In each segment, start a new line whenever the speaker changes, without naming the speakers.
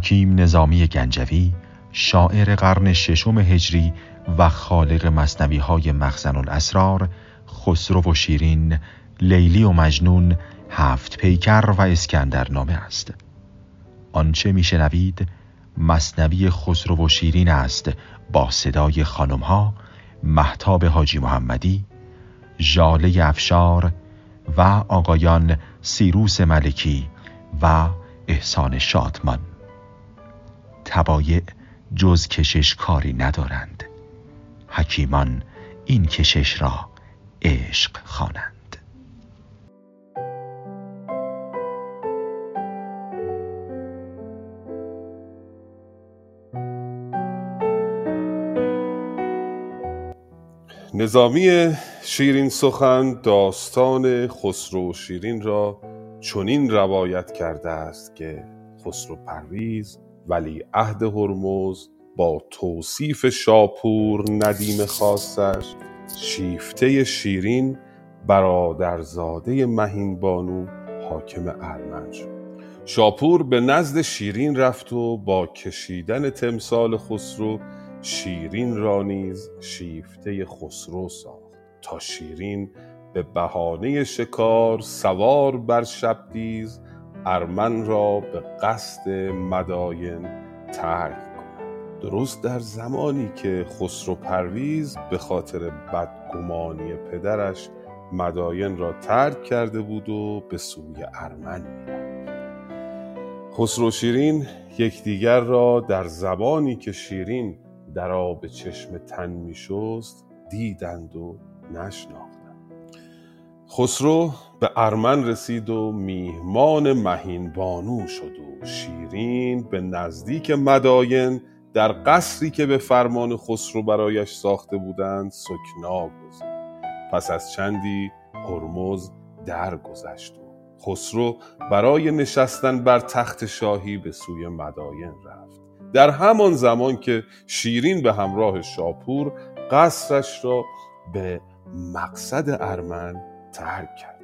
حکیم نظامی گنجوی شاعر قرن ششم هجری و خالق مصنوی های مخزن الاسرار خسرو و شیرین لیلی و مجنون هفت پیکر و اسکندر نامه است. آنچه میشنوید مصنوی خسرو و شیرین است با صدای خانم ها محتاب حاجی محمدی ژاله افشار و آقایان سیروس ملکی و احسان شادمان. تبایع جز کشش کاری ندارند. حکیمان این کشش را عشق خوانند.
نظامی شیرین سخن داستان خسرو شیرین را چنین روایت کرده است که خسرو پرویز ولی عهد هرمز با توصیف شاپور ندیم خاصش شیفته شیرین برادرزاده مهین بانو حاکم ارمنج. شاپور به نزد شیرین رفت و با کشیدن تمثال خسرو شیرین را نیز شیفته خسرو ساخت. تا شیرین به بهانه شکار سوار بر شبدیز ارمن را به قصد مداین ترک درست در زمانی که خسرو پرویز به خاطر بدگمانی پدرش مداین را ترک کرده بود و به سوی ارمن می‌رفت. خسرو شیرین یکدیگر را در زبانی که شیرین در آب چشم تن می شست دیدند و نشناختند خسرو به ارمن رسید و میهمان مهین بانو شد و شیرین به نزدیک مداین در قصری که به فرمان خسرو برایش ساخته بودند سکنا گذاشت پس از چندی هرمز درگذشت و خسرو برای نشستن بر تخت شاهی به سوی مداین رفت. در همان زمان که شیرین به همراه شاپور قصرش را به مقصد ارمن ترک کرد.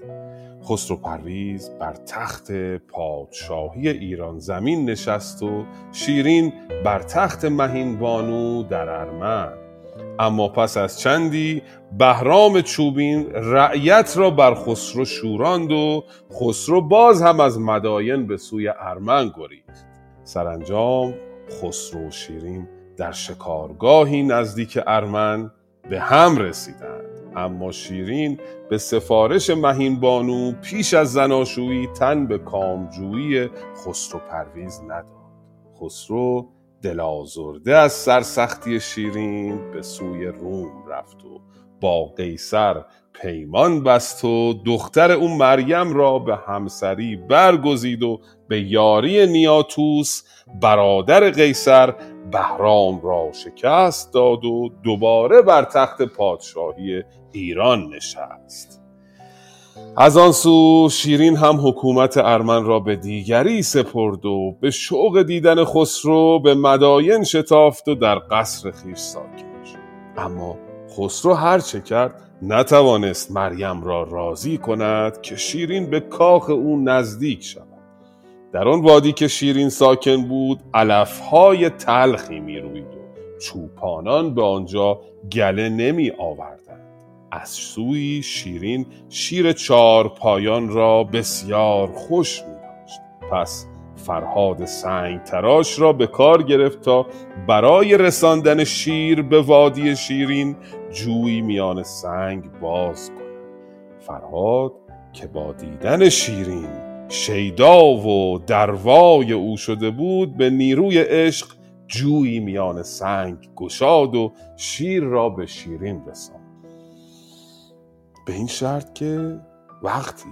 خسرو پرویز بر تخت پادشاهی ایران زمین نشست و شیرین بر تخت مهین بانو در ارمن. اما پس از چندی بهرام چوبین رعیت را بر خسرو شوراند و خسرو باز هم از مداین به سوی ارمن گریخت. سرانجام خسرو و شیرین در شکارگاهی نزدیک ارمن به هم رسیدند. اما شیرین به سفارش مهین بانو پیش از زناشویی تن به کامجویی خسرو پرویز نداد. خسرو دلازرده از سرسختی شیرین به سوی روم رفت و با قیصر پیمان بست و دختر اون مریم را به همسری برگزید و به یاری نیاتوس برادر قیصر بهرام را شکست داد و دوباره بر تخت پادشاهی ایران نشست. از آن سو شیرین هم حکومت ارمن را به دیگری سپرد و به شوق دیدن خسرو به مداین شتافت و در قصر خیش ساکن شد. اما خسرو هر چه کرد نتوانست مریم را راضی کند که شیرین به کاخ او نزدیک شود. در آن وادی که شیرین ساکن بود علفهای تلخی می روید و چوپانان به آنجا گله نمی آوردند از سوی شیرین شیر چار پایان را بسیار خوش می داشت پس فرهاد سنگ تراش را به کار گرفت تا برای رساندن شیر به وادی شیرین جوی میان سنگ باز کند. فرهاد که با دیدن شیرین شیدا و دروای او شده بود به نیروی عشق جویی میان سنگ گشاد و شیر را به شیرین رساند. به این شرط که وقتی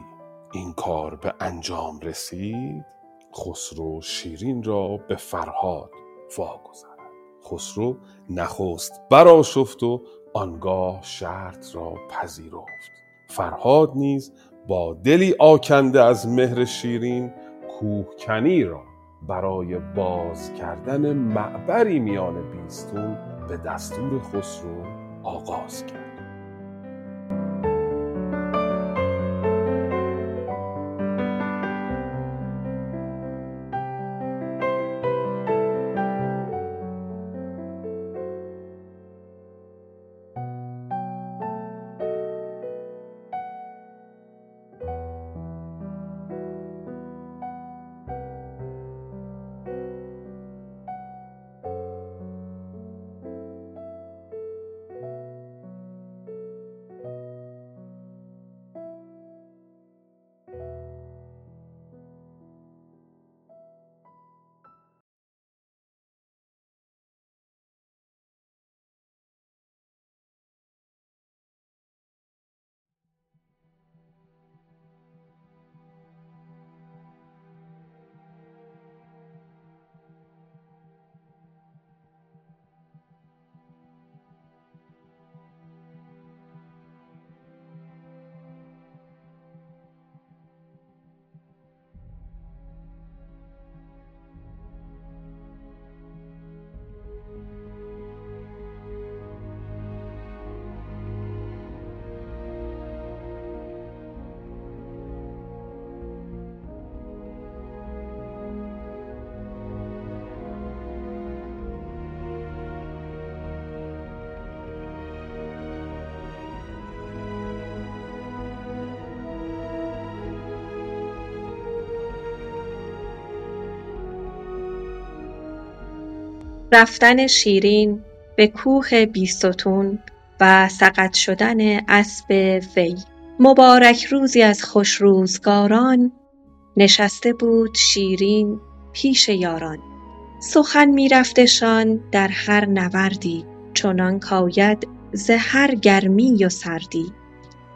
این کار به انجام رسید خسرو شیرین را به فرهاد واگذارد. خسرو نخست براشفت و آنگاه شرط را پذیرفت. فرهاد نیز با دلی آکنده از مهر شیرین کوهکنی را برای باز کردن معبری میان بیستون به دستور خسرو آغاز کرد.
رفتن شیرین به کوه بیستون و سقط شدن اسب وی. مبارک روزی از خوش روزگاران. نشسته بود شیرین پیش یاران. سخن میرفتشان در هر نوردی چنان کاید ز هر گرمی و سردی.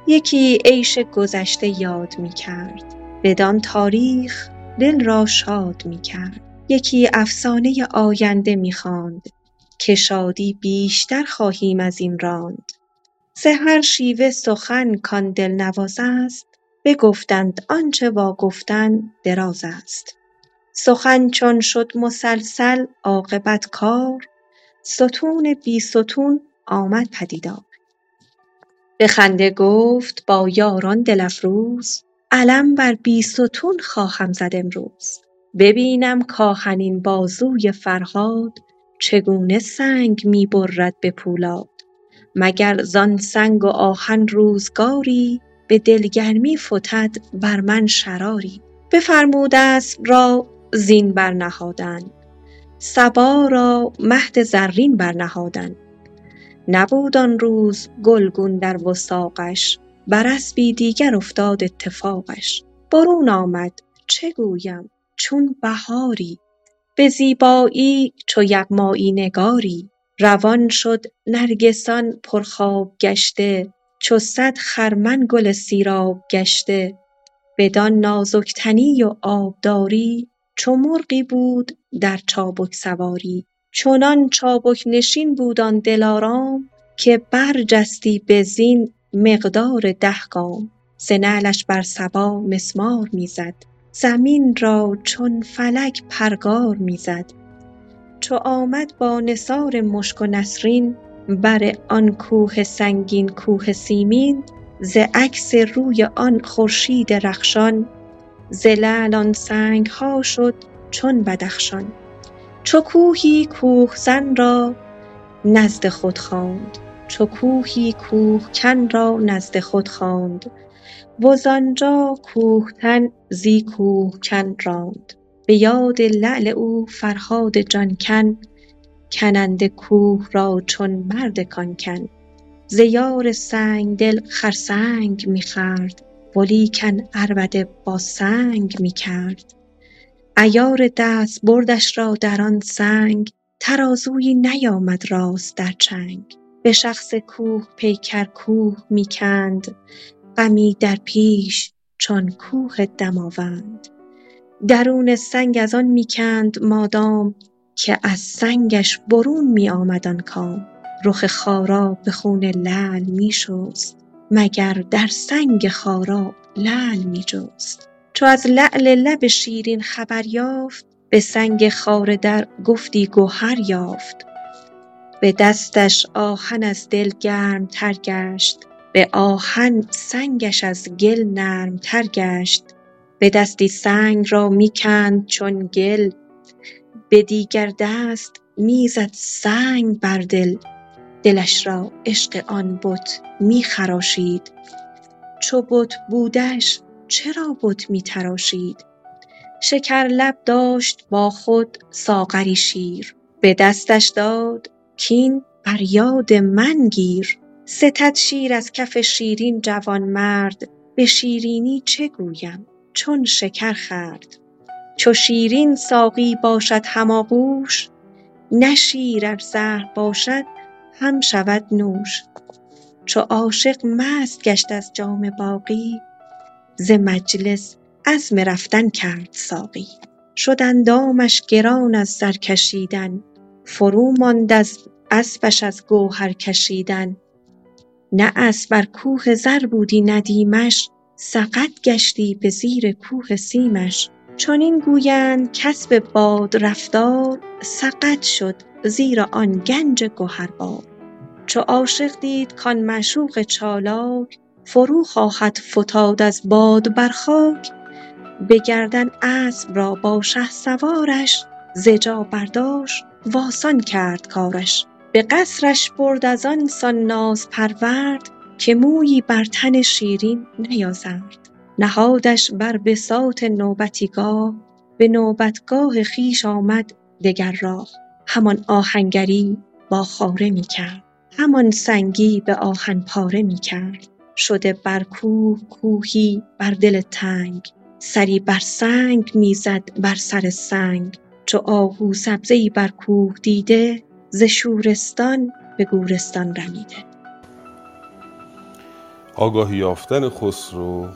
یکی عیش گذشته یاد می‌کرد بدان تاریخ دل را شاد می‌کرد. یکی افسانه آینده می‌خواند که شادی بیشتر خواهیم از این راند. ز هر شیوه سخن کان دلنواز است بگفتند آنچه واگفتن دراز است. سخن چون شد مسلسل عاقبت کار ستون بیستون آمد پدیدار. به خنده گفت با یاران دل افروز علم بر بیستون خواهم زد امروز. ببینم کآهنین بازوی فرهاد چگونه سنگ می برد به پولاد. مگر زان سنگ و آهن روزگاری به دلگرمی فتد بر من شراری؟ بفرمود اسب را زین برنهادن صبا را مهد زرین برنهادن نبود آن روز گلگون در وثاقش بر اسبی دیگر افتاد اتفاقش. برون آمد چه گویم؟ چون بهاری به زیبایی چو یغمایی نگاری. روان شد نرگسان پرخواب گشته چو صد خرمن گل سیراب گشته. بدان نازک تنی و آبداری چو مرغی بود در چابک سواری. چنان چابک نشین بود آن دلارام که برجستی به زین مقدار ده گام ز نعلش بر صبا مسمار می‌زد. زمین را چون فلک پرگار می‌زد. چو آمد با نثار مشک و نسرین بر آن کوه سنگین کوه سیمین ز عکس روی آن خورشید رخشان ز لعل آن سنگها شد چون بدخشان. چو کوهی کوهزن را نزد خود خواند چو کوهی کوهکن را نزد خود خواند. وزآنجا کوهتن زی کوهکن راند. به یاد لعل او فرهاد جان کن کننده کوه را چون مرد کان کن ز یار سنگدل خرسنگ می‌خورد ولیکن عربده با سنگ می‌کرد عیار دستبردش را در آن سنگ ترازویی نیامد راست در چنگ. به شخص کوه پیکر کوه می‌کند غمی در پیش چون کوه دماوند. درون سنگ از آن می‌کند مادام که از سنگش برون میآمد آن کام. رخ خارا به خون لعل میشست مگر در سنگ خارا لعل میجست. چو از لعل لب شیرین خبر یافت به سنگ خاره در گفتی گهر یافت. به دستش آهن از دل گرمتر گشت به آهن سنگش از گل نرمتر گشت. به دستی سنگ را می‌کند چون گل. به دیگر دست می‌زد سنگ بر دل. دلش را عشق آن بت میخراشید. چو بت بودش چرا بت میتراشید؟ شکرلب داشت با خود ساغری شیر. به دستش داد کاین بر یاد من گیر. ستد شیر از کف شیرین جوانمرد به شیرینی چه گویم؟ چون شکر خورد. چو شیرین ساقی باشد هم آغوش نه شیر ار زهر باشد هم شود نوش. چو عاشق مست گشت از جام باقی ز مجلس عزم رفتن کرد ساقی. شد اندامش گران از سر کشیدن فروماند از اسبش از گوهر کشیدن. نه اسب ار کوه زر بودی ندیمش سقط گشتی به زیر کوه سیمش. چنین گویند کاسب بادرفتار سقط شد زیر آن گنج گهربار. چو عاشق دید کان معشوق چالاک فرو خواهد فتاد از باد بر خاک. به گردن اسب را با شهسوارش ز جا برداشت و آسان کرد کارش. به قصرش برد از آن سان نازپرورد که مویی بر تن شیرین نیازرد. نهادش بر بساط نوبتی گاه به نوبتگاه خویش آمد دگر راه. همان آهنگری با خاره می کرد همان سنگی به آهن پاره می کرد شده بر کوه کوهی بر دل تنگ. سری بر سنگ می‌زد بر سر سنگ. چو آهو سبزهای بر کوه دیده ز شورستان به گورستان رمیده.
آگاهی یافتن خسرو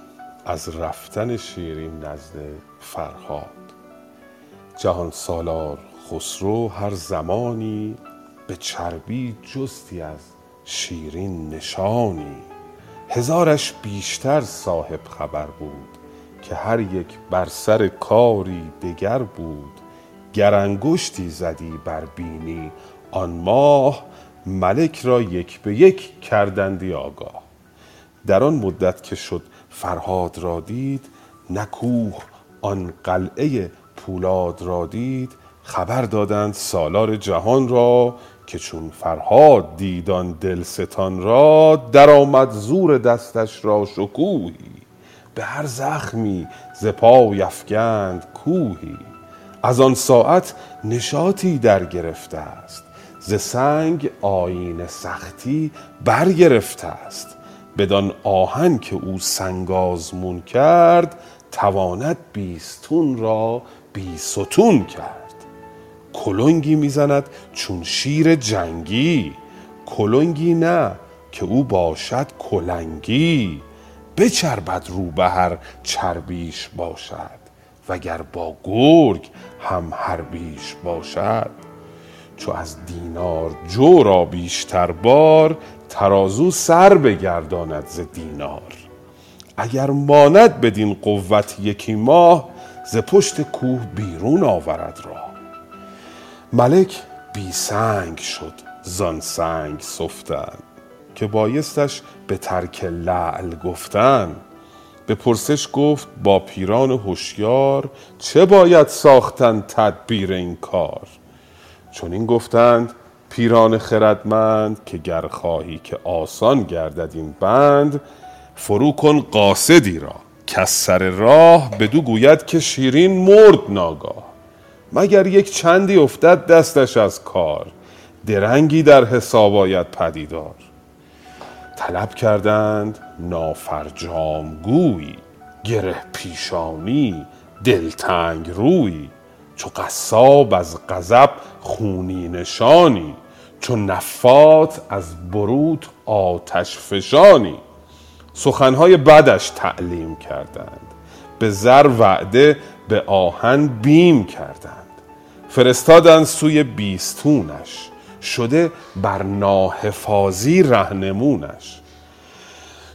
از رفتن شیرین نزد فرهاد. جهان سالار خسرو هر زمانی به چربی جستی از شیرین نشانی. هزارش بیشتر صاحب خبر بود که هر یک بر سر کاری دگر بود. گر انگشتی زدی بر بینی آن ماه ملک را یک به یک کردندی آگاه. در آن مدت که شد فرهاد را دید نه کوه آن قلعه پولاد را دید. خبر دادند سالار جهان را که چون فرهاد دید آن دلستان را درآمد زور دستش را شکوهی. به هر زخمی ز پای افگند کوهی. از آن ساعت نشاطی در گرفته است. ز سنگ آیین سختی برگرفته است. بدان آهن که او سنگ آزمون کرد تواند بیستون را بیستون کرد. کلنگی می‌زند چون شیر جنگی کلنگی نه که او باشد کلنگی. بچربد رو به هر چربیش باشد وگر با گرگ هم حربیش باشد. چو از دینار جو را بیشتر بار ترازو سر بگرداند ز دینار. اگر ماند بدین قوت یکی ماه ز پشت کوه بیرون آورد راه. ملک بی سنگ شد زان سنگ سفتن که بایستش به ترک لعل گفتن. به پرسش گفت با پیران هوشیار چه باید ساختن تدبیر این کار؟ چون این گفتند پیران خردمند که گر خواهی که آسان گردد این بند فرو کن قاصدی را که سر راه بدو گوید که شیرین مرد ناگاه. مگر یک چندی افتد دستش از کار درنگی در حساب آید پدیدار. طلب کردند نافرجام گوی گره پیشانی دلتنگ روی چو قصاب از غضب خونی نشانی چو نفات از بروت آتش فشانی. سخنهای بدش تعلیم کردند به زر وعده به آهن بیم کردند. فرستادند سوی بیستونش شده بر ناحفاظی رهنمونش.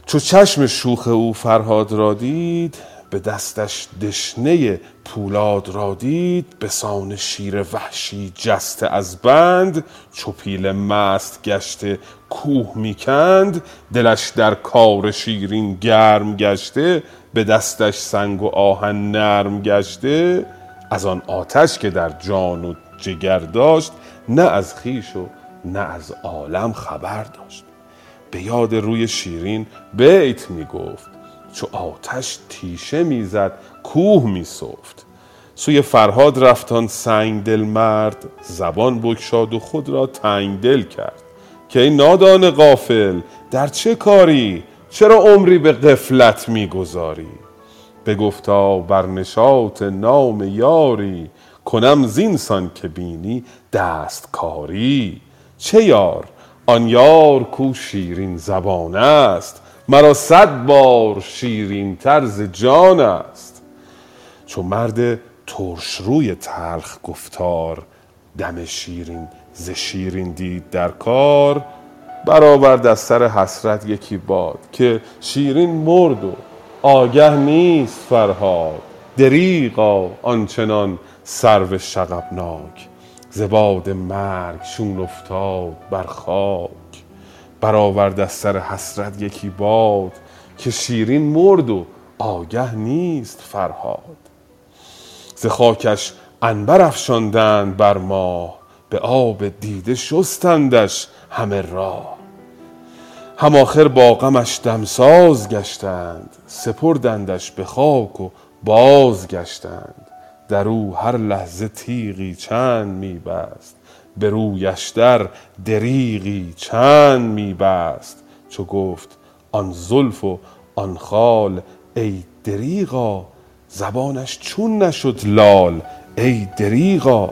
چو چشم شوخ او فرهاد را دید به دستش دشنه پولاد را دید به سان شیر وحشی جسته از بند. چو پیل مست گشته کوه می‌کند دلش در کار شیرین گرم گشته. به دستش سنگ و آهن نرم گشته. از آن آتش که در جان و جگر داشت نه از خیش و نه از عالم خبر داشت. به یاد روی شیرین بیت می گفت. چو آتش تیشه می‌زد کوه میسفت. سوی فرهاد رفتان سنگ دل مرد زبان بگشاد و خود را تنگ دل کرد. که این نادان غافل در چه کاری؟ چرا عمری به غفلت می‌گذاری؟ بگفتا بر نشاط نام یاری کنم زینسان که بینی دستکاری. چه یار؟ آن یار کو شیرین زبان است. مرا صد بار شیرین ترز جان است. چو مرد ترش روی تلخ گفتار دم شیرین ز شیرین دید در کار برآورد از سر حسرت یکی باد که شیرین مرد و آگه نیست فرهاد. دریغا آنچنان سرو شغبناک ز باد مرگ چون افتاد بر خاک برآورد از سر حسرت یکی باد که شیرین مرد و آگه نیست فرهاد. ز خاکش عنبر افشاندند بر ماه به آب دیده شستندش همه راه هم آخر با غمش دمساز گشتند سپردندش به خاک و بازگشتند. در او هر لحظه تیغی چند می بست به رویش در دریغی چند می بست چو گفت آن زلف و آن خال ای دریغا زبانش چون نشد لال ای دریغا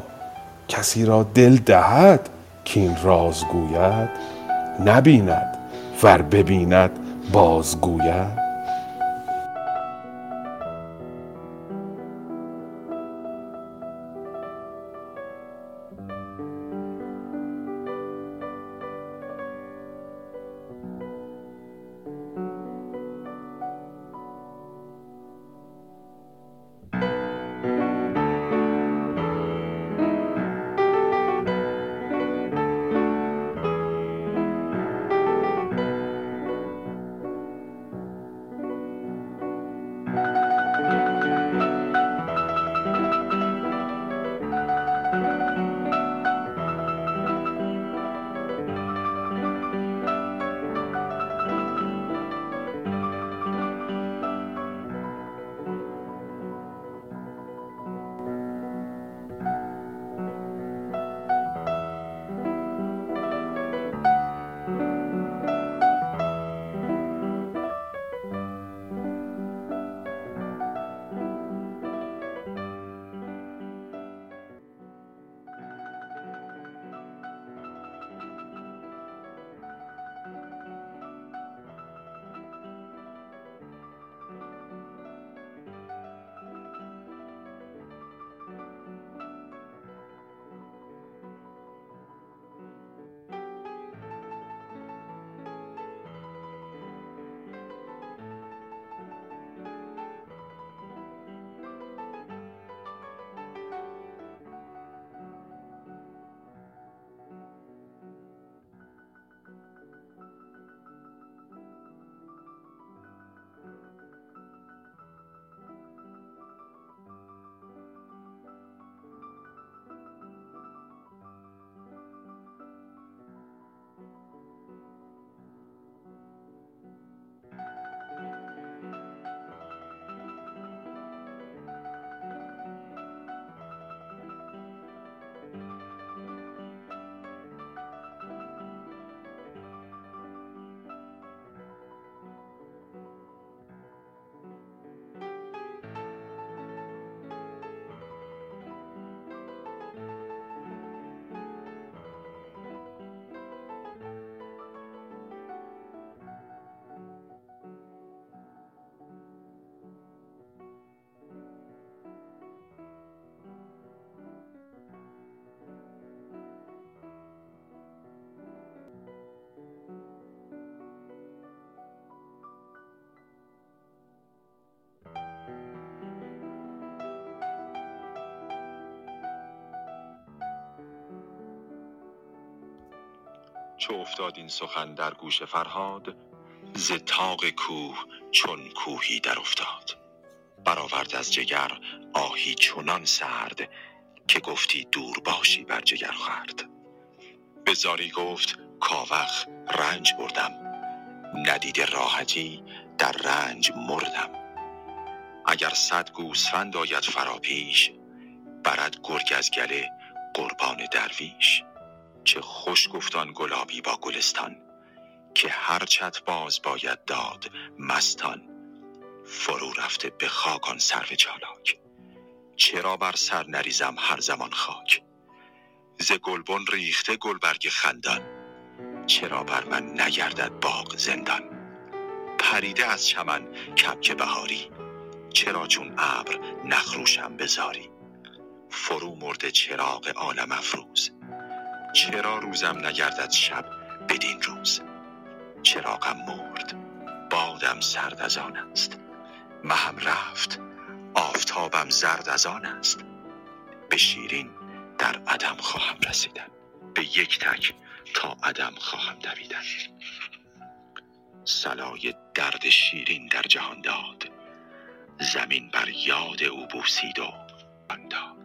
کسی را دل دهد کاین راز گوید نبیند ور ببیند بازگوید.
چو افتاد این سخن در گوش فرهاد ز طاق کوه چون کوهی در افتاد. برآورد از جگر آهی چنان سرد که گفتی دور باشی بر جگر خورد به زاری گفت کاوخ رنج بردم. ندیده راحتی در رنج مردم. اگر صد گوسفند آید فرا پیش برد گرگ از گله قربان درویش. چه خوش گفت آن گلابی با گلستان که هرچت باز باید داد مستان. فرو رفته به خاک آن سرو چالاک چرا بر سر نریزم هر زمان خاک. ز گلبن ریخته گلبرگ خندان چرا بر من نگردد باغ زندان. پریده از چمن کبک بهاری چرا چون ابر نخروشم به زاری. فرو مرده چراغ عالم افروز چرا روزم نگردد شب بدین روز؟ چراغم مرد بادم سرد از آن است. مهم رفت آفتابم زرد از آن است. به شیرین در عدم خواهم رسیدن. به یک تک تا عدم خواهم دویدن. صلای درد شیرین در جهان داد. زمین بر یاد او بوسید و جان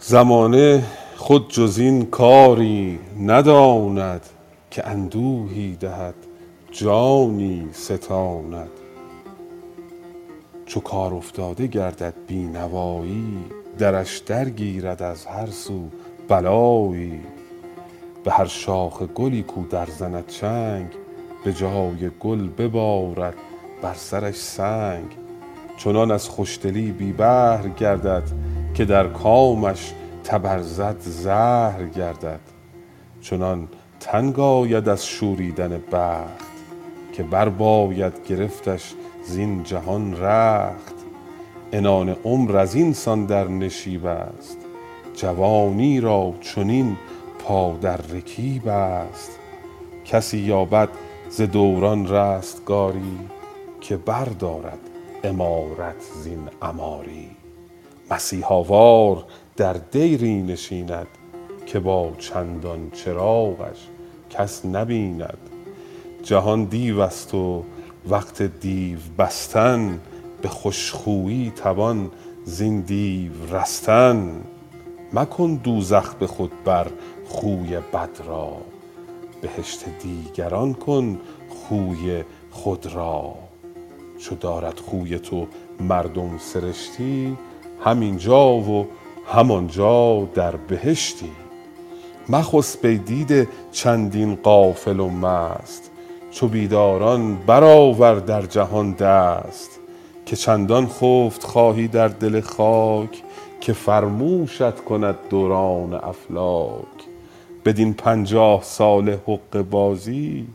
زمانه خود جز این کاری نداند که اندوهی دهد جانی ستاند. چو کار افتاده گردد بینوایی درش درگیرد از هر سو بلایی. به هر شاخ گلی کو در زند چنگ به جای گل ببارد بر سرش سنگ. چنان از خوشدلی بی بهر گردد که در کامش تبرزد زهر گردد. چنان تنگ آید از شوریدن بخت که برباید گرفتش زین جهان رخت. عنان عمر از این سان در نشیب است. جوانی را چنین پا در رکیب است. کسی یابد ز دوران رستگاری که بردارد امارت زین عماری مسیحا وار در دیری نشیند که با چندان چراغش کس نبیند. جهان دیو است و وقت دیو بستن به خوشخویی توان زین دیو رستن. مکن دوزخ به خود بر خوی بد را بهشت دیگران کن خوی خود را. چو دارد خوی تو مردم سرشتی همینجا و همانجا در بهشتی. مخسب ای دیده چندین غافل و مست چو بیداران برآور در جهان دست. که چندان خفت خواهی در دل خاک که فرموشت کند دوران افلاک. بدین پنجاه ساله حقه بازی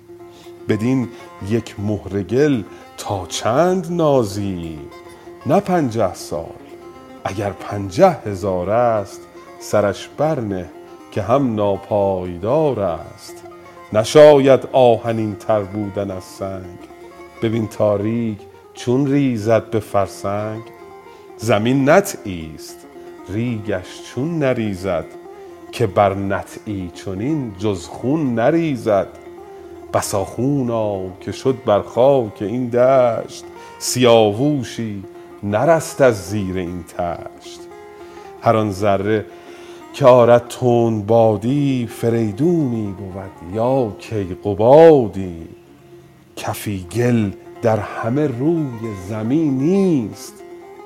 بدین یک مهره گل تا چند نازی. نه پنجه سال اگر پنجه هزار است سرش بر نه که هم ناپایدار است. نشاید آهنین تر بودن از سنگ. ببین تاریک چون ریزد به فرسنگ. زمین نطعی است ریگش چون نریزد. که بر نطعی چنین جز خون نریزد. بسا خونا که شد بر خاک این دشت. سیاووشی نرست از زیر این طشت هر آن ذره که آرد تند بادی فریدونی بود یا کیقبادی. کفی گل در همه روی زمین نیست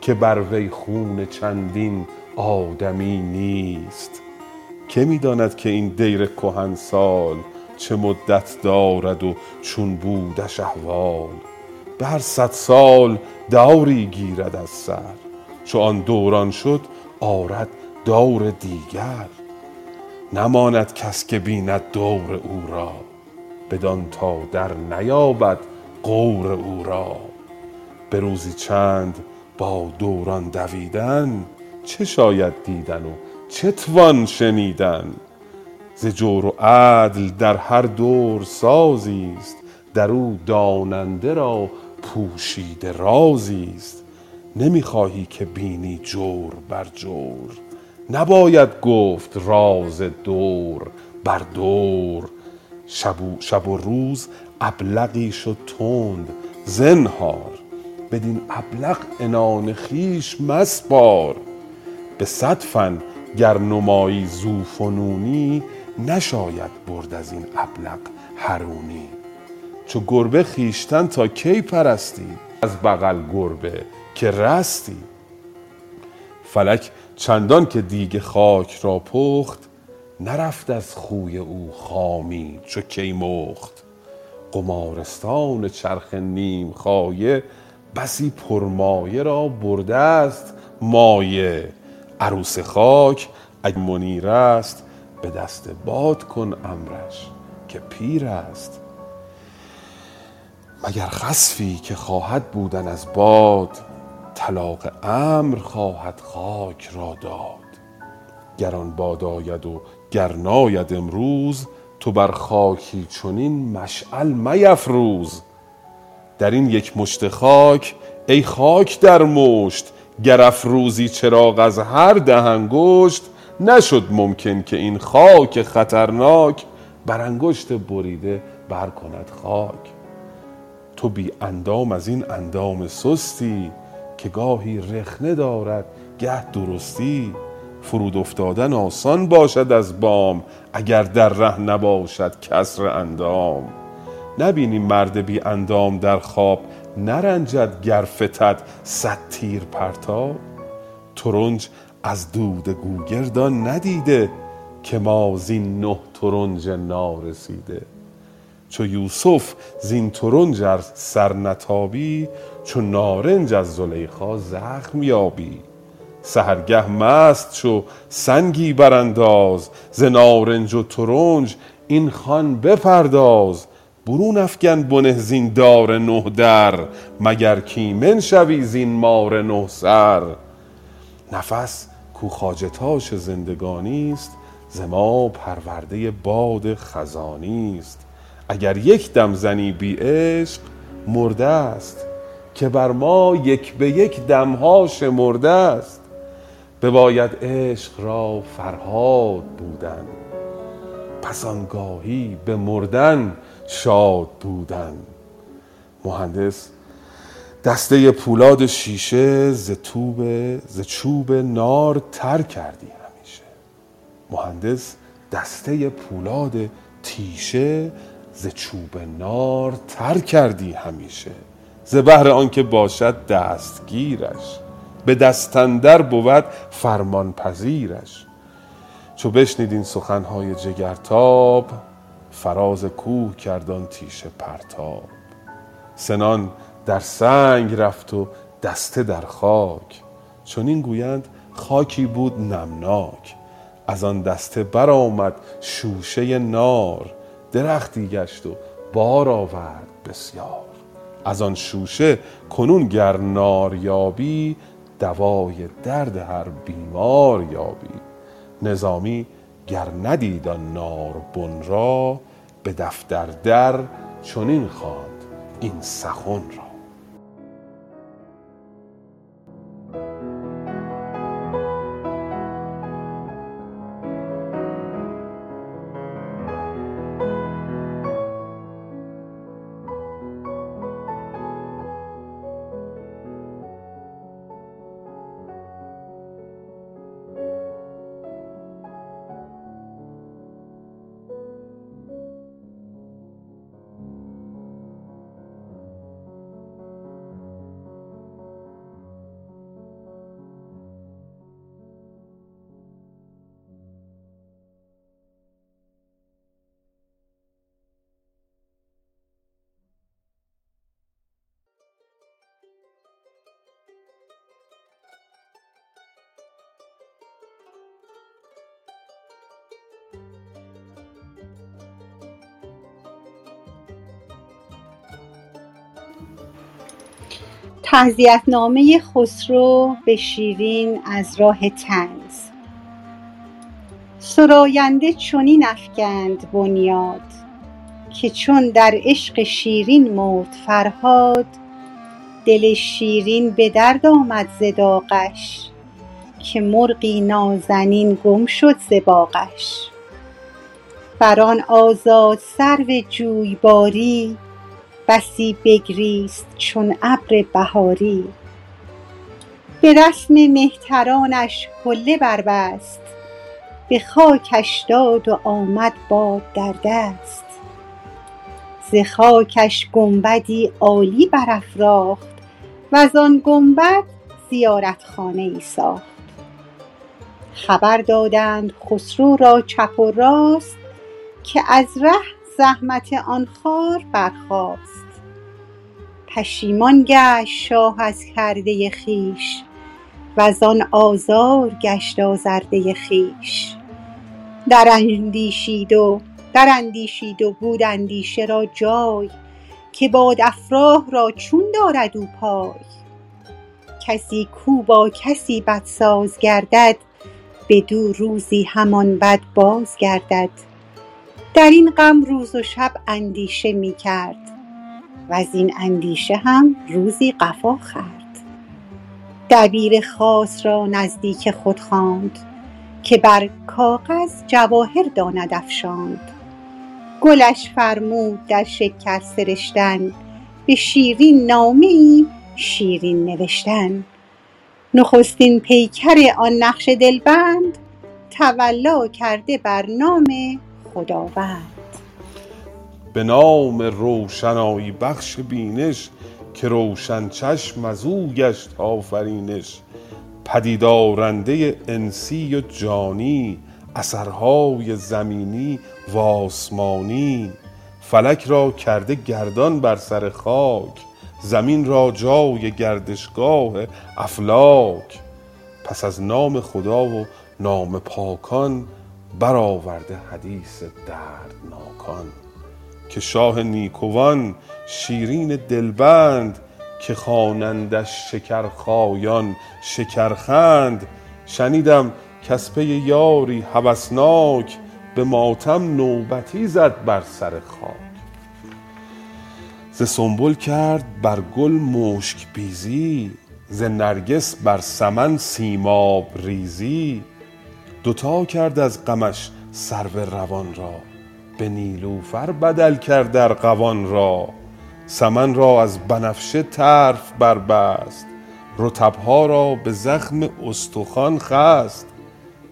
که بر وی خون چندین آدمی نیست. که می داند که این دیر کهنسال چه مدت دارد و چون بودش احوال؟ به هر صد سال دوری گیرد از سر. چو آن دوران شد آرد دور دیگر. نماند کس که بیند دور او را بدان تا در نیابد غور او را. به روزی چند با دوران دویدن چه شاید دیدن و چه شنیدن. ز جور و عدل در هر دور سازی است در او داننده را پوشیده رازی است. نمی خواهی که بینی جور بر جور. نباید گفت راز دور بر دور. شب و روز ابلقی شد تند زنهار. بدین ابلق عنان خویش مسپار. به صد فن گر نمایی ذوفنونی نشاید برد از این ابلق حرونی. چو گربه خویشتن تا کی پرستی؟ از بغل گربه که رستی. فلک چندان که دیگ خاک را پخت نرفت از خوی او خامی چو کیمخت قمارستان چرخ نیم خایه بسی پرمایه را برده است. مایه عروس خاک اگر منیر است به دست باد کن امرش که پیر است. مگر خسفی که خواهد بودن از باد طلاق امر خواهد خاک را داد. گر آن باد آید و گر ناید امروز تو بر خاکی چنین مشعل میفروز. در این یک مشت خاک ای خاک در مشت گر افروزی چراغ از هر ده انگشت نشد ممکن که این خاک خطرناک بر انگشت بریده بر کند خاک. تو بی اندام از این اندام سستی که گاهی رخنه دارد گه درستی. فرود افتادن آسان باشد از بام اگر در ره نباشد کسر اندام. نبینی مرد بی اندام در خواب نرنجد گر فتد صد تیر پرتاب. ترنج از دود گوگردان ندیده که ما زین نه ترنج نارسیده. چو یوسف زین ترنج ار سر نتابی چو نارنج از زلیخا زخم یابی. سحرگه مست شو سنگی برانداز ز نارنج و ترنج این خوان بپرداز. برون افکن بنه زین دار نه در مگر کایمن شوی زین مار نه سر. نفس کو خواجه زندگانی است ز ما پرورده باد خزانی است اگر یک دم زنی بی عشق مرده است که بر ما یک به یک دمها شمرده است بباید عشق را فرهاد بودن. پس آنگاهی به مردن شاد بودن. مهندس دسته پولاد شیشه ز توب ز چوب نار تر کردی همیشه. مهندس دسته پولاد تیشه ز چوب نار تر کردی همیشه ز بهر آنکه باشد دستگیرش. به دست اندر بود فرمان پذیرش. چو بشنید این سخنهای جگرتاب فراز کوه کرد آن تیشه پرتاب. سنان در سنگ رفت و دسته در خاک. چنین گویند خاکی بود نمناک. از آن دسته برآمد شوشه نار. درختی گشت و بار آورد بسیار. از آن شوشه کنون گر نار یابی دوای درد هر بیمار یابی. نظامی گر ندید آن ناربن را به دفتر در چنین خواند این سخن را.
تعزیتنامه خسرو به شیرین از راه طنز سراینده چنین افکند بنیاد که چون در عشق شیرین مرد فرهاد دل شیرین به درد آمد ز داغش که مرغی نازنین گم شد ز باغش. بر آن آزاد سرو جویباری بسی بگریست چون ابر بهاری. به رسم مهترانش حله بربست به خاکش داد و آمد باد در دست. ز خاکش گنبدی عالی برافراخت وز آن گنبد زیارتخانه ای ساخت. خبر دادند خسرو را چپ و راست که از ره زحمت آن خار برخاست. پشیمان گشت شاه از کرده خویش وز آن آزار گشت آزرده خویش. دراندیشید و بود اندیشه را جای که باد افراه را چون دارد او پای. کسی کو با کسی بدساز گردد بدو روزی همان بد باز گردد در این غم روز و شب اندیشه می کرد. وزین اندیشه هم روزی قفا خورد. دبیر خاص را نزدیک خود خواند که بر کاغذ جواهر داند افشاند. گلش فرمود در شکر سرشتن به شیرین نامه ای شیرین نوشتن. نخستین پیکر آن نقش دلبند تولا کرده بر نام خداوند.
به نام روشنایی بخش بینش که روشن چشم از او گشت آفرینش. پدیدارنده انسی و جانی اثرهای زمینی و آسمانی. فلک را کرده گردان بر سر خاک زمین را جای گردشگاه افلاک. پس از نام خدا و نام پاکان برآورده حدیث دردناکان که شاه نیکوان شیرین دلبند که خوانندش شکرخایان شکرخند. شنیدم پی یاری هوسناک به ماتم نوبتی زد بر سر خاک. ز سنبل کرد بر گل مشک بیزی ز نرگس بر سمن سیماب ریزی. دوتا کرد از غمش سرو روان را به نیلوفر بدل کرد ارغوان را. سمن را از بنفشه طرف بربست رطبها را به زخم استخوان خست.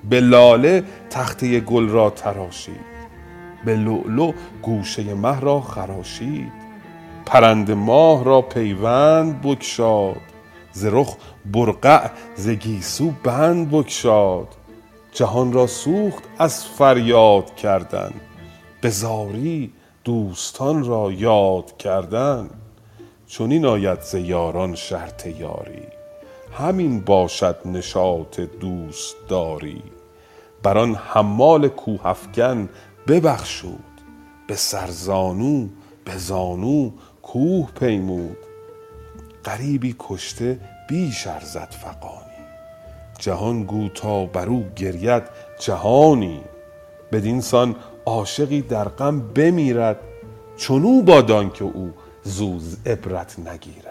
به لاله تخته گل را تراشید به لؤلؤ گوشه مه را خراشید. پرند ماه را پیوند بگشاد ز رخ برقع ز گیسو بند بگشاد. جهان را سوخت از فریاد کردن به زاری دوستان را یاد کردن. چنین آید ز یاران شرط یاری همین باشد نشاط دوستداری. بر آن حمال کوه افکن ببخشود به سرزانو به زانو کوه پیمود. غریبی کشته بیش ارزد فغانی جهان گو تا بر او گرید جهانی. بدین سان عاشقی در غم بمیرد چنو باد آنکه او زو عبرت نگیرد.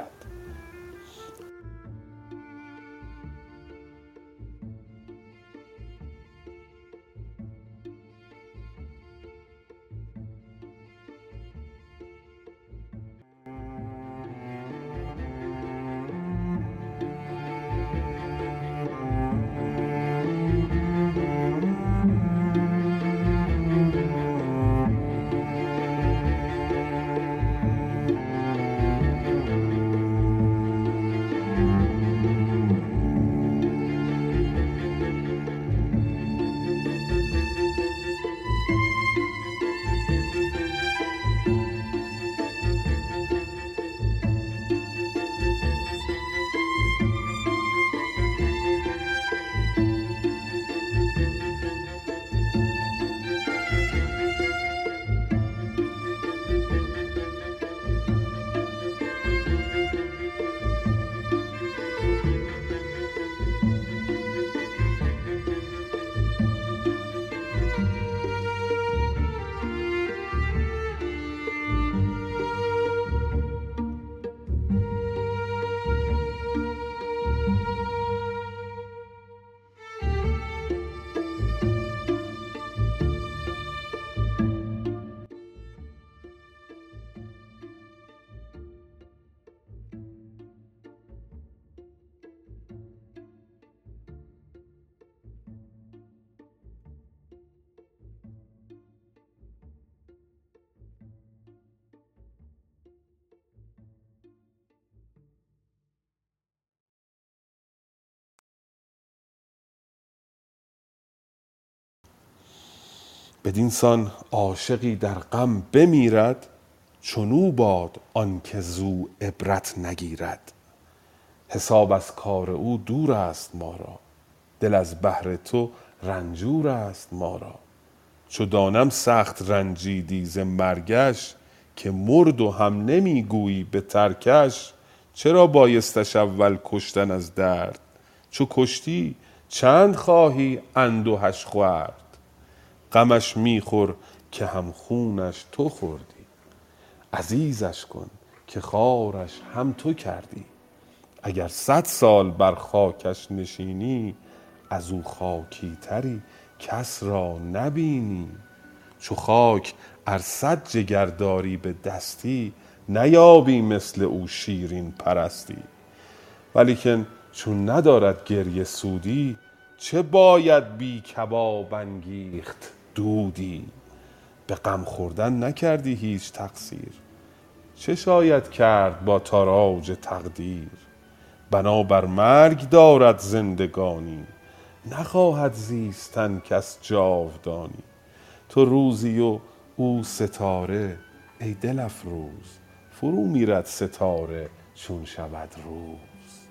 بدین سان عاشقی در غم بمیرد چنو باد آنکه زو عبرت نگیرد. حساب از کار او دور است ما را دل از بهر تو رنجور است ما را. چو دانم سخت رنجیدی ز مرگش که مرد و هم نمی گویی به ترکش. چرا بایستش اول کشتن از درد؟ چو کشتی چند خواهی اندوهش خورد؟ غمش می خور که هم خونش تو خوردی. عزیزش کن که خوارش هم تو کردی. اگر صد سال بر خاکش نشینی از او خاکی تری کس را نبینی. چو خاک ار صد جگر داری به دستی نیابی مثل او شیرین پرستی. ولیکن چون ندارد گریه سودی چه باید بی کباب انگیخت؟ دودی. به غم خوردن نکردی هیچ تقصیر. چه شاید کرد با تاراج تقدیر؟ بنابر مرگ دارد زندگانی. نخواهد زیستن کس جاودانی. تو روزی و او ستاره ای دل افروز. فرو میرد ستاره چون شود روز.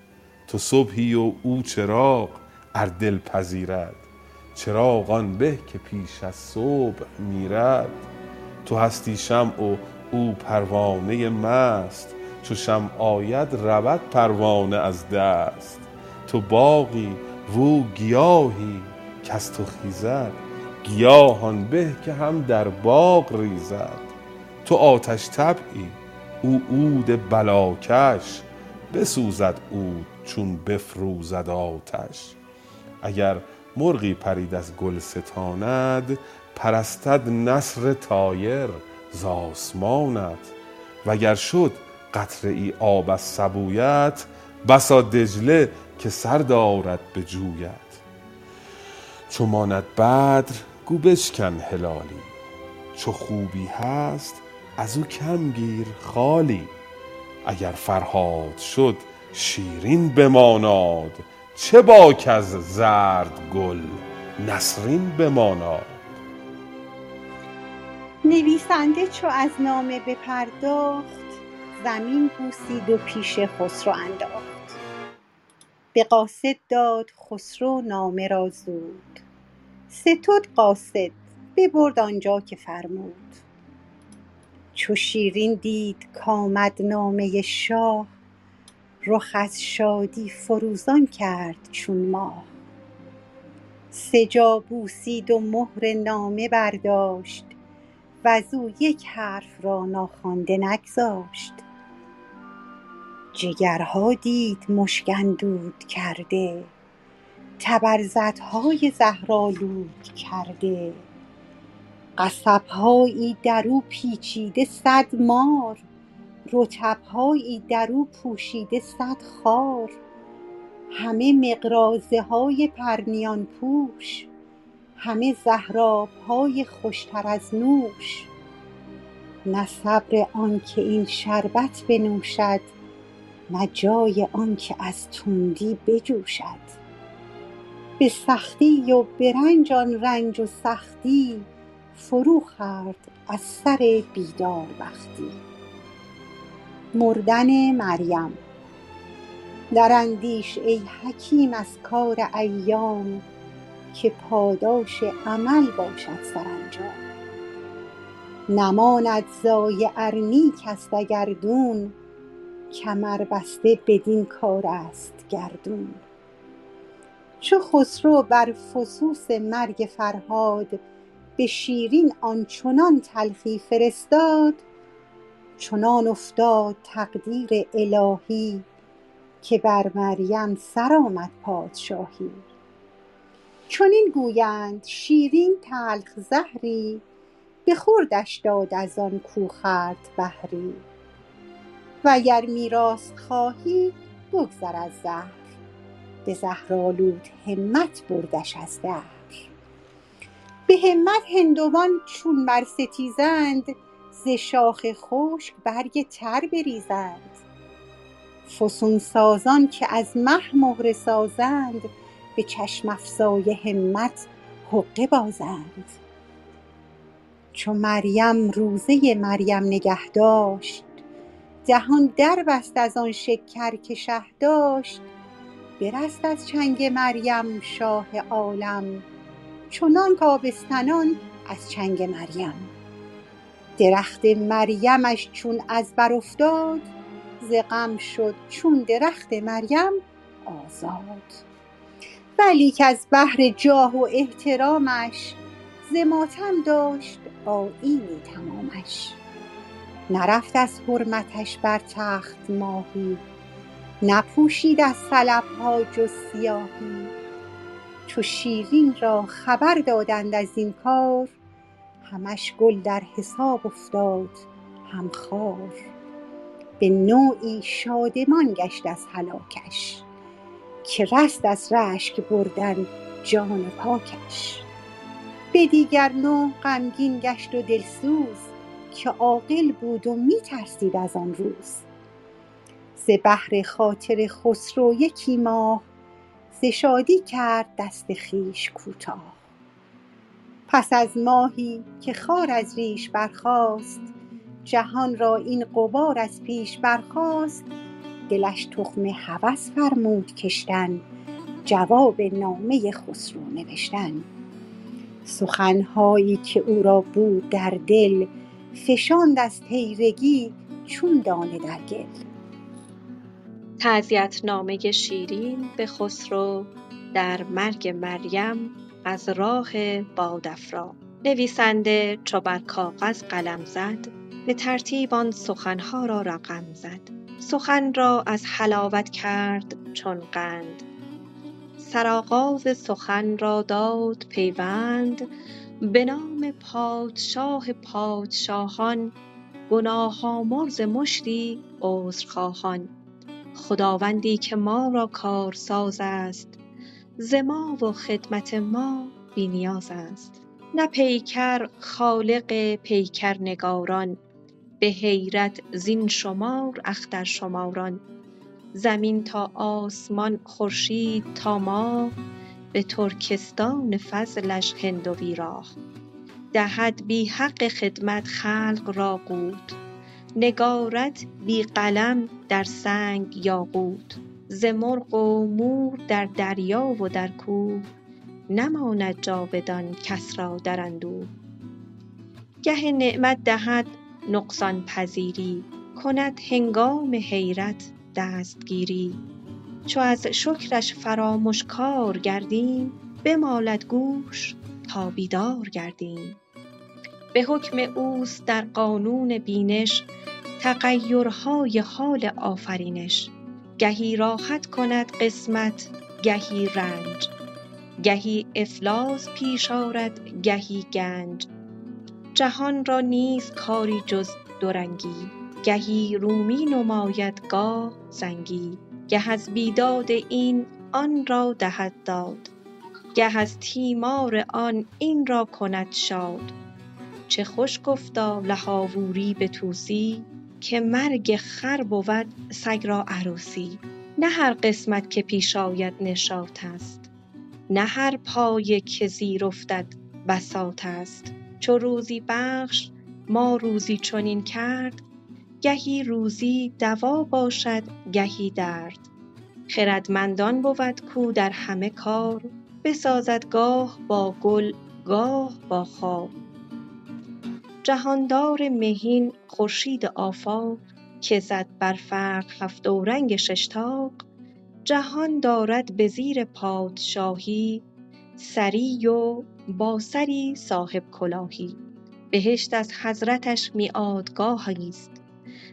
تو صبحی و او چراغ ار دل پذیرد. چراغ آن به که پیش از صبح میرد. تو هستی شمع و او پروانه مست. چو شمع آید رود پروانه از دست. تو باغی و گیاهی کز تو خیزد. گیاه آن به که هم در باغ ریزد. تو آتش طبعی او عود بلاکش. بسوزد عود چون بفروزد آتش. اگر مرغی پرید از گلستانت پرستد نسر طایر ز آسمانت. وگر شد قطره ای آب از سبویت بسا دجله که سر دارد به جویت. چو ماند بدر گو بشکن هلالی. چو خوبی هست از او کم گیر خالی. اگر فرهاد شد شیرین بماناد. چه باک از زرد گل نسرین بماناد
نویسنده چو از نامه بپرداخت زمین بوسید و پیش خسرو انداخت. به قاصد داد خسرو نامه را زود. ستد قاصد ببرد آنجا که فرمود. چو شیرین دید کآمد نامه شاه رخ از شادی فروزان کرد چون ماه. سه جا بوسید و مهر نامه برداشت وز او یک حرف را ناخوانده نگذاشت. جگرها دید مشک اندود کرده طبرزدهای زهرآلود کرده. قصبهایی در او پیچیده صد مار رطبهایی در او پوشیده صد خار. همه مقراضه های پرنیان پوش. همه زهرآبهای خوشتر از نوش. نه صبر آن که این شربت بنوشد نه جای آن که از تندی بجوشد. به سختی و به رنج آن رنج و سختی فرو خورد از سر بیداربختی مردن مریم. دراندیش ای حکیم از کار ایام که پاداش عمل باشد سرانجام. نماند ضایع ار نیک است اگردون کمربسته بدین کار است گردون. چو خسرو بر فسوس مرگ فرهاد به شیرین آنچنان تلخی فرستاد چنان افتاد تقدیر الهی که بر مریم سر آمد پادشاهی. چنین گویند شیرین تلخ زهری به خوردش داد از آن کو خورد بهری وگر میراث خواهی بگذر از زهر به زهرآلود همت بردش از دهر. به همت هندوان چون برستیزند ز شاخ خشک برگ تر بریزند. فسون سازان که از مه مهره سازند به چشم افزای همت حقه بازند. چو مریم روزه مریم نگه داشت دهان در بست از آن شکر که شه داشت. برست از چنگ مریم شاه عالم چنانک آبستنان از چنگ مریم. درخت مریمش چون از بر افتاد ز غم شد چون درخت مریم آزاد. ولیک از بهر جاه و احترامش ز ماتم داشت آیینی تمامش. نرفت از حرمتش بر تخت ماهی نپوشید از طلبها جز سیاهی. چو شیرین را خبر دادند از این کار همش گل در حساب افتاد هم خار. به نوعی شادمان گشت از هلاکش که رست از رشک بردن جان پاکش. به دیگر نوع غمگین گشت و دلسوز که عاقل بود و می ترسید از آن روز. ز بهر خاطر خسرو یکی ماه ز شادی کرد دست خویش کوتاه. پس از ماهی که خار از ریش برخاست جهان را این غبار از پیش برخاست. دلش تخم هوس فرمود کشتن جواب نامه خسرو نوشتن. سخنهایی که او را بود در دل فشاند از طیرگی چون دانه در گل.
نامه شیرین به خسرو در مرگ مریم از راه بادافرا نویسنده چو بر کاغذ قلم زد. به ترتیب آن سخنها را رقم زد. سخن را از حلاوت کرد چون قند. سرآغاز سخن را داد پیوند. به نام پادشاه پادشاهان گناه آمرز مشتی عذرخواهان. خداوندی که ما را کارساز است. ز ما و خدمت ما بی نیاز است. نه پیکر خالق پیکرنگاران به حیرت زین شمار اخترشماران زمین تا آسمان خورشید تا ماه به ترکستان فضلش هندوی راه. دهد بی حق خدمت خلق را قوت نگارد بی قلم در سنگ یاقوت. ز مرغ و مور در دریا و در کوه نماند جاودان کس را در اندوه. گه نعمت دهد نقصان پذیری کند هنگام حیرت دستگیری. چو از شکرش فرامش کار گردیم بمالد گوش تا بیدار گردیم. به حکم اوست در قانون بینش تغیرهای حال آفرینش. گهی راحت کند قسمت گهی رنج. گهی افلاس پیش آرد گهی گنج. جهان را نیست کاری جز دورنگی. گهی رومی نماید گاه زنگی. گه از بیداد این آن را دهد داد. گه از تیمار آن این را کند شاد. چه خوش گفتا لهاووری به طوسی که مرگ خر بود سگ را عروسی. نه هر قسمت که پیش آید نشاط است. نه هر پایه که زیر افتد بساط است. چو روزی بخش ما روزی چنین کرد. گهی روزی دوا باشد گهی درد. خردمندان بود کو در همه کار. بسازد گاه با گل گاه با خار. جهاندار مهین خورشید آفاق که زد بر فرق هفت اورنگ ششتاق جهان دارد به زیر پادشاهی سری و با سری صاحب کلاهی. بهشت از حضرتش میعادگاهی است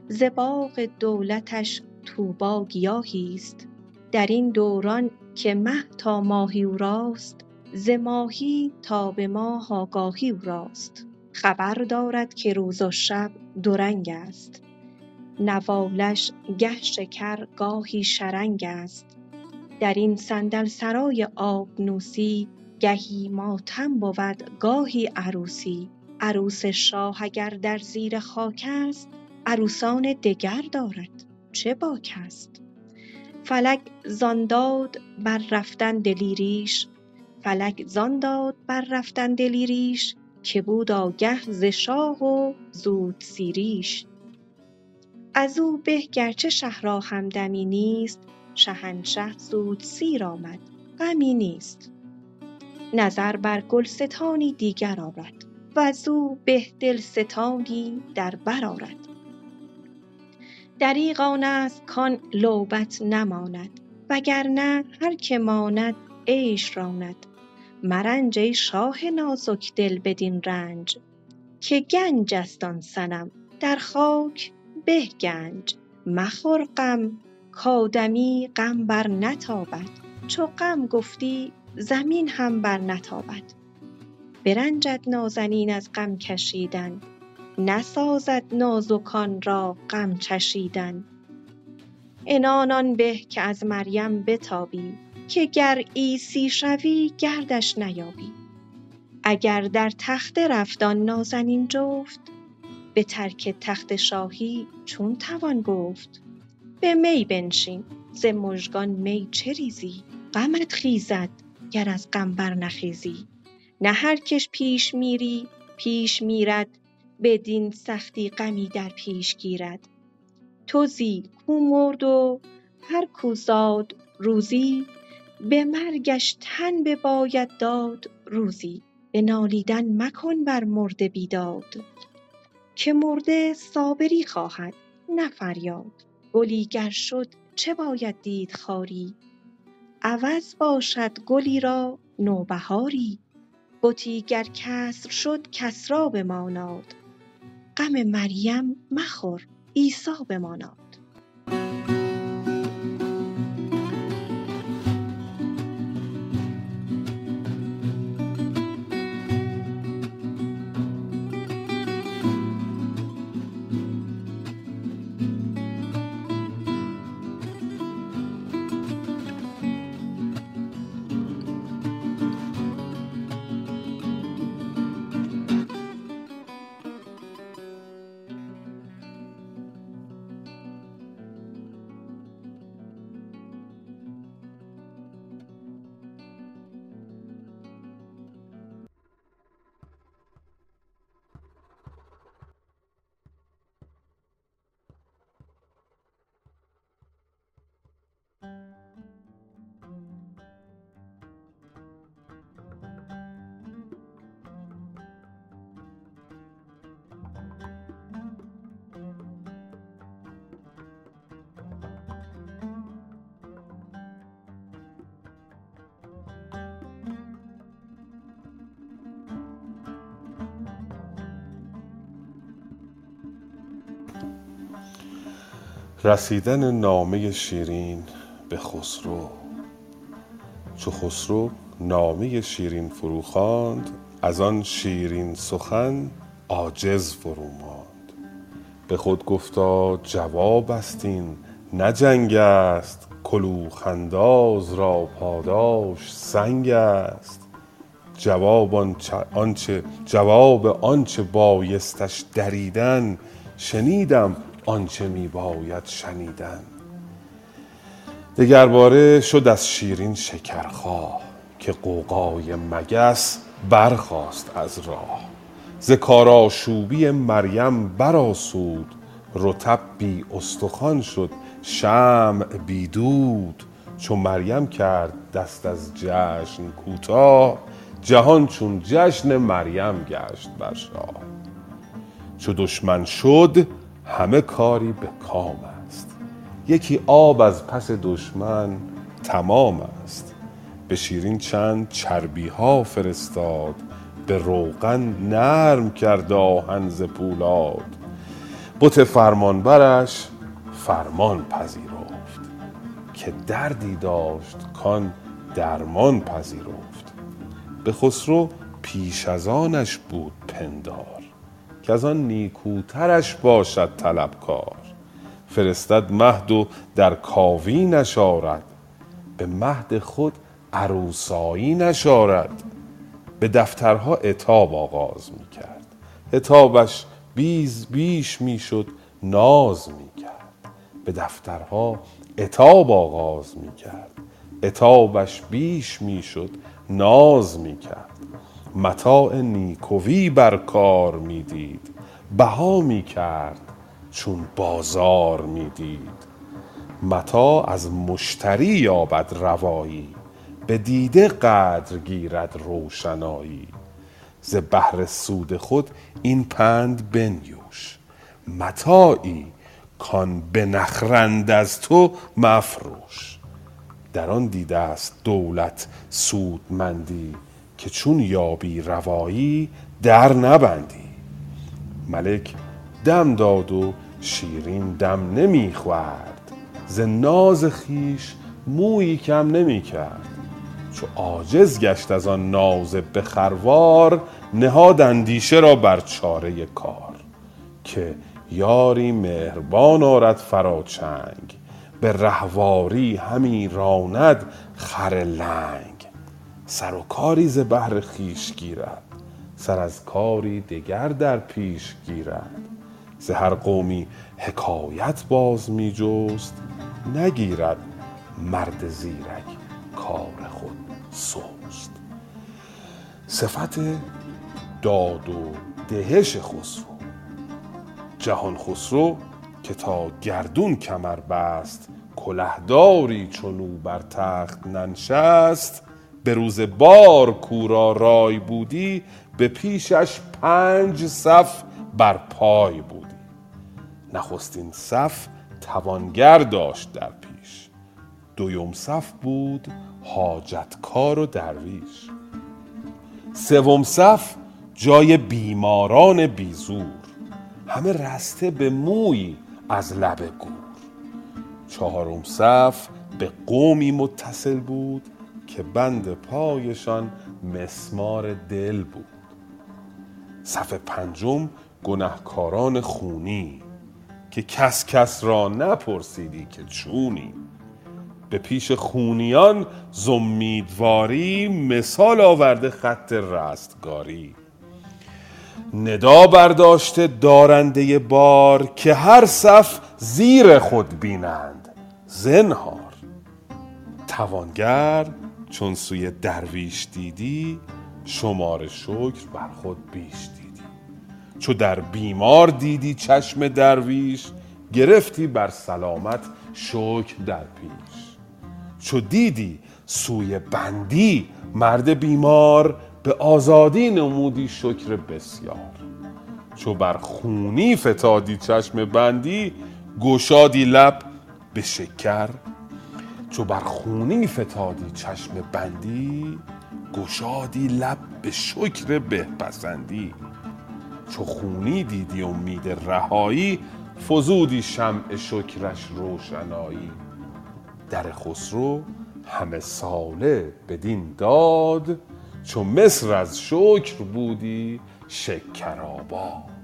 ز باغ دولتش طوبی گیاهی است. در این دوران که مه تا ماهی او راست ز ماهی تا به ماه آگاهی او راست. خبر دارد که روز و شب دو رنگ است. نوالش گه شکر گاهی شرنگ است. در این صندل سرای آبنوسی گهی ماتم بود گاهی عروسی. عروس شاه اگر در زیر خاک است عروسان دگر دارد. چه باک است؟ فلک زان داد بر رفتن دلیریش. فلک زان داد بر رفتن دلیریش. که بود آگه ز شاه و زود سیریش. از او به گرچه شه را همدمی نیست شهنشه زود سیر آمد غمی نیست. نظر بر گلستانی دیگر آرد وز او به دلستانی در بر آرد. دریغ آن است کان لعبت نماند وگرنه هر که ماند عیش راند. مرنج ای شاه نازک دل بدین رنج که گنج است آن صنم در خاک به گنج. مخور غم کآدمی غم برنتابد چو غم گفتی زمین هم برنتابد برنجد نازنین از غم کشیدن نسازد نازکان را غم چشیدن. عنان آن به که از مریم بتابی که گر عیسی شوی گردش نیابی. اگر در تخته رفت آن نازنین جفت به ترک تخت شاهی چون توان گفت. به می بنشین ز مژگان می چه ریزی؟ غمت خیزد گر از غم برنخیزی نه هر کش پیش میری پیش میرد بدین سختی غمی در پیش گیرد. تو زی کو مرد و هر کو زاد روزی به مرگش تن بباید داد. روزی به نالیدن مکن بر مرده بیداد. که مرده صابری خواهد نه فریاد. گلی گر شد چه باید دید خاری؟ عوض باشد گلی را نوبهاری. بتی گر کسر شد کسری بماناد. غم مریم مخور عیسی بماناد.
رسیدن نامه شیرین به خسرو. چو خسرو نامه شیرین فرو خواند از آن شیرین سخن عاجز فرو ماند. به خود گفتا جواب است این نه است کلوخ انداز را پاداش سنگ است. جواب آنچه جواب آنچه بایستش دریدن شنیدم آنچه می باید شنیدن. دگرباره شد از شیرین شکرخواه که غوغای مگس برخاست از راه. ز کارآشوبی مریم برآسود رطب بی استخوان شد شمع بی دود چو مریم کرد دست از جشن کوتاه جهان چون جشن مریم گشت بر شاه. چو دشمن شد همه کاری به کام است. یکی آب از پس دشمن تمام است. به شیرین چند چربی ها فرستاد به روغن نرم کرد آهن ز پولاد. بت فرمانبرش فرمان پذیرفت که دردی داشت کان درمان پذیرفت. به خسرو پیش از آنش بود پندار. کز آن نیکوترش باشد طلبکار. فرستد مهد و در کاوی نشارد. به مهد خود عروسایی نشارد. به دفترها عتاب آغاز می کرد عتابش بیز بیش می شد ناز می کرد به دفترها عتاب آغاز می کرد عتابش بیش می شد ناز می کرد متاع نیکوی بر کار می دید بها می کرد چون بازار می دید متاع از مشتری یابد روایی به دیده قدر گیرد روشنایی. ز بهر سود خود این پند بنیوش متاعی کان بنخرند از تو مفروش. در آن دیده است دولت سودمندی که چون یابی روایی در نبندی. ملک دم داد و شیرین دم نمی خورد. ز ناز خویش مویی کم نمی کرد. چو عاجز گشت از آن ناز به خروار نهاد اندیشه را بر چاره کار. که یاری مهربان آرد فراچنگ به رهواری همی راند خر لنگ. سر و کاری ز بهر خویش گیرد سر از کاری دگر در پیش گیرد. ز هر قومی حکایت باز می جست نگیرد مرد زیرک کار خود سست. صفت داد و دهش خسرو جهان خسرو که تا گردون کمر بست کلهداری چون بر تخت ننشست. به روز بار کو را رای بودی به پیشش پنج صف بر پای بودی. نخستین صف توانگر داشت در پیش. دویم صف بود حاجتکار و درویش. سوم صف جای بیماران بیزور. همه رسته به موی از لب گور. چهارم صف به قومی متصل بود که بند پایشان مسمار دل بود. صف پنجم گنهکاران خونی که کس کس را نپرسیدی که چونی. به پیش خونیان زمیدواری مثال آورده خط رستگاری. ندا برداشته دارنده بار که هر صف زیر خود بینند. زنهار. توانگر چون سوی درویش دیدی شمار شکر بر خود بیش دیدی. چو در بیمار دیدی چشم درویش گرفتی بر سلامت شکر در پیش. چو دیدی سوی بندی مرد بیمار به آزادی نمودی شکر بسیار. چو بر خونی فتادی چشم بندی گشادی لب به شکر چو بر خونی فتادی چشم بندی گشادی لب به شکر بهپسندی. چو خونی دیدی امید رهایی فزودی شمع شکرش روشنایی. در خسرو همه ساله بدین داد چو مصر از شکر بودی شکرآباد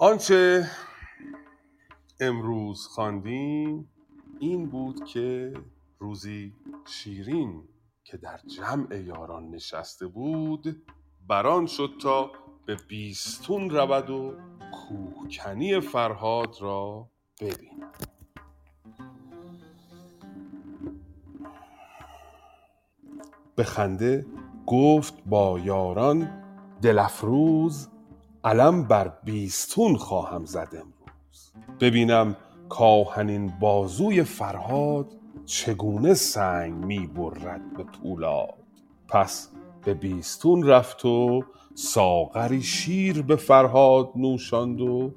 آنچه امروز خواندیم این بود که روزی شیرین که در جمع یاران نشسته بود بران شد تا به بیستون رود و کوهکنی فرهاد را ببیند به خنده گفت با یاران دل افروز علم بر بیستون خواهم زد امروز. ببینم کآهنین بازوی فرهاد چگونه سنگ می برد به پولاد. پس به بیستون رفت و ساغری شیر به فرهاد نوشاند و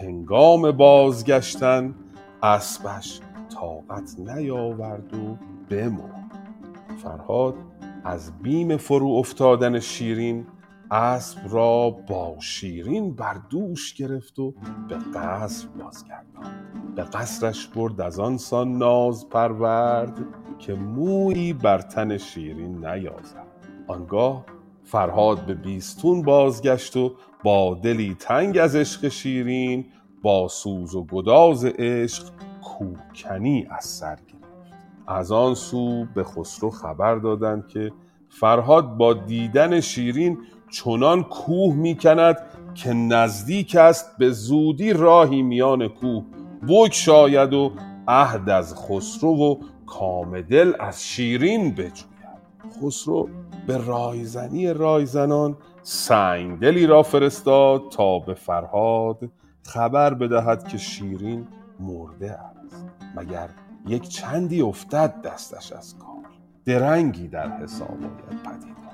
هنگام بازگشتن اسبش طاقت نیاورد و بمرد. فرهاد از بیم فرو افتادن شیرین اسب را با شیرین بر دوش گرفت و به قصر بازگرداند. به قصرش برد از آن سان ناز پرورد که مویی بر تن شیرین نیازد. آنگاه فرهاد به بیستون بازگشت و با دلی تنگ از عشق شیرین با سوز و گداز عشق کوکنی از سر گرفت. از آن سو به خسرو خبر دادند که فرهاد با دیدن شیرین چنان کوه می‌کند که نزدیک است به زودی راهی میان کوه. بگشاید و عهد از خسرو و کامدل از شیرین بجوید. خسرو به رایزنی رایزنان سنگدلی را فرستاد تا به فرهاد خبر بدهد که شیرین مرده است. مگر یک چندی افتد دستش از کار؟ درنگی در حساب آید پدید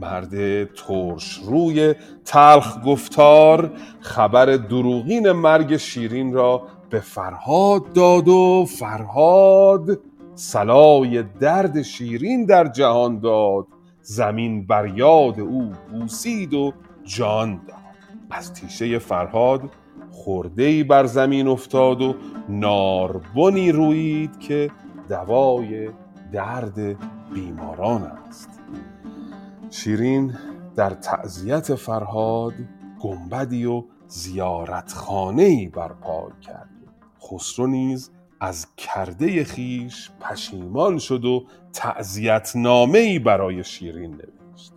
مرد ترش روی تلخ گفتار خبر دروغین مرگ شیرین را به فرهاد داد و فرهاد سلای درد شیرین در جهان داد. زمین بر یاد او بوسید و جان داد. از تیشه فرهاد خورده بر زمین افتاد و ناربنی رویید که دوای درد بیماران است. شیرین در تعذیت فرهاد گنبدی و زیارتخانه‌ای برپا کرد. خسرو نیز از کرده خیش پشیمان شد و تعذیت ای برای شیرین نوشت.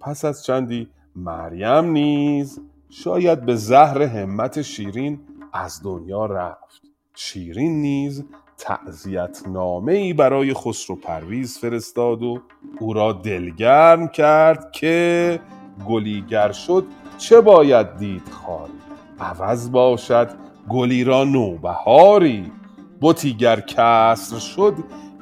پس از چندی مریم نیز شاید به زهر همت شیرین از دنیا رفت. شیرین نیز تعذیت ای برای خسرو پرویز فرستاد و او را دلگرم کرد که گلیگر شد چه باید دید خاری عوض باشد گلی را نوبهاری. بتی گر کسر شد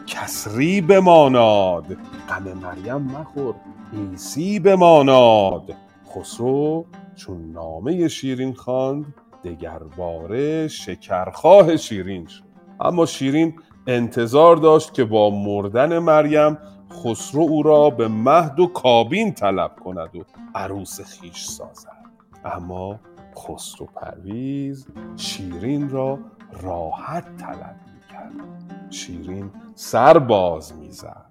کسری بماناد. غم مریم مخور عیسی بماناد. خسرو چون نامه شیرین خواند دگرباره شکرخواه شیرین شد. اما شیرین انتظار داشت که با مردن مریم خسرو او را به مهد و کابین طلب کند و عروس خیش سازد. اما خسرو پرویز شیرین را راحت طلب می‌کرد. شیرین سر باز می‌زد.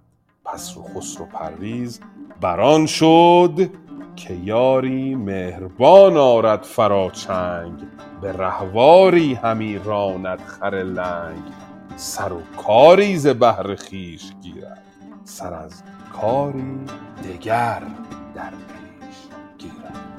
پس رو خسرو پرویز بران شد که یاری مهربان آرد فراچنگ به رهواری همی راند خر لنگ. سر و کاری ز بهر خیش گیرد سر از کاری دگر در پیش گیرد.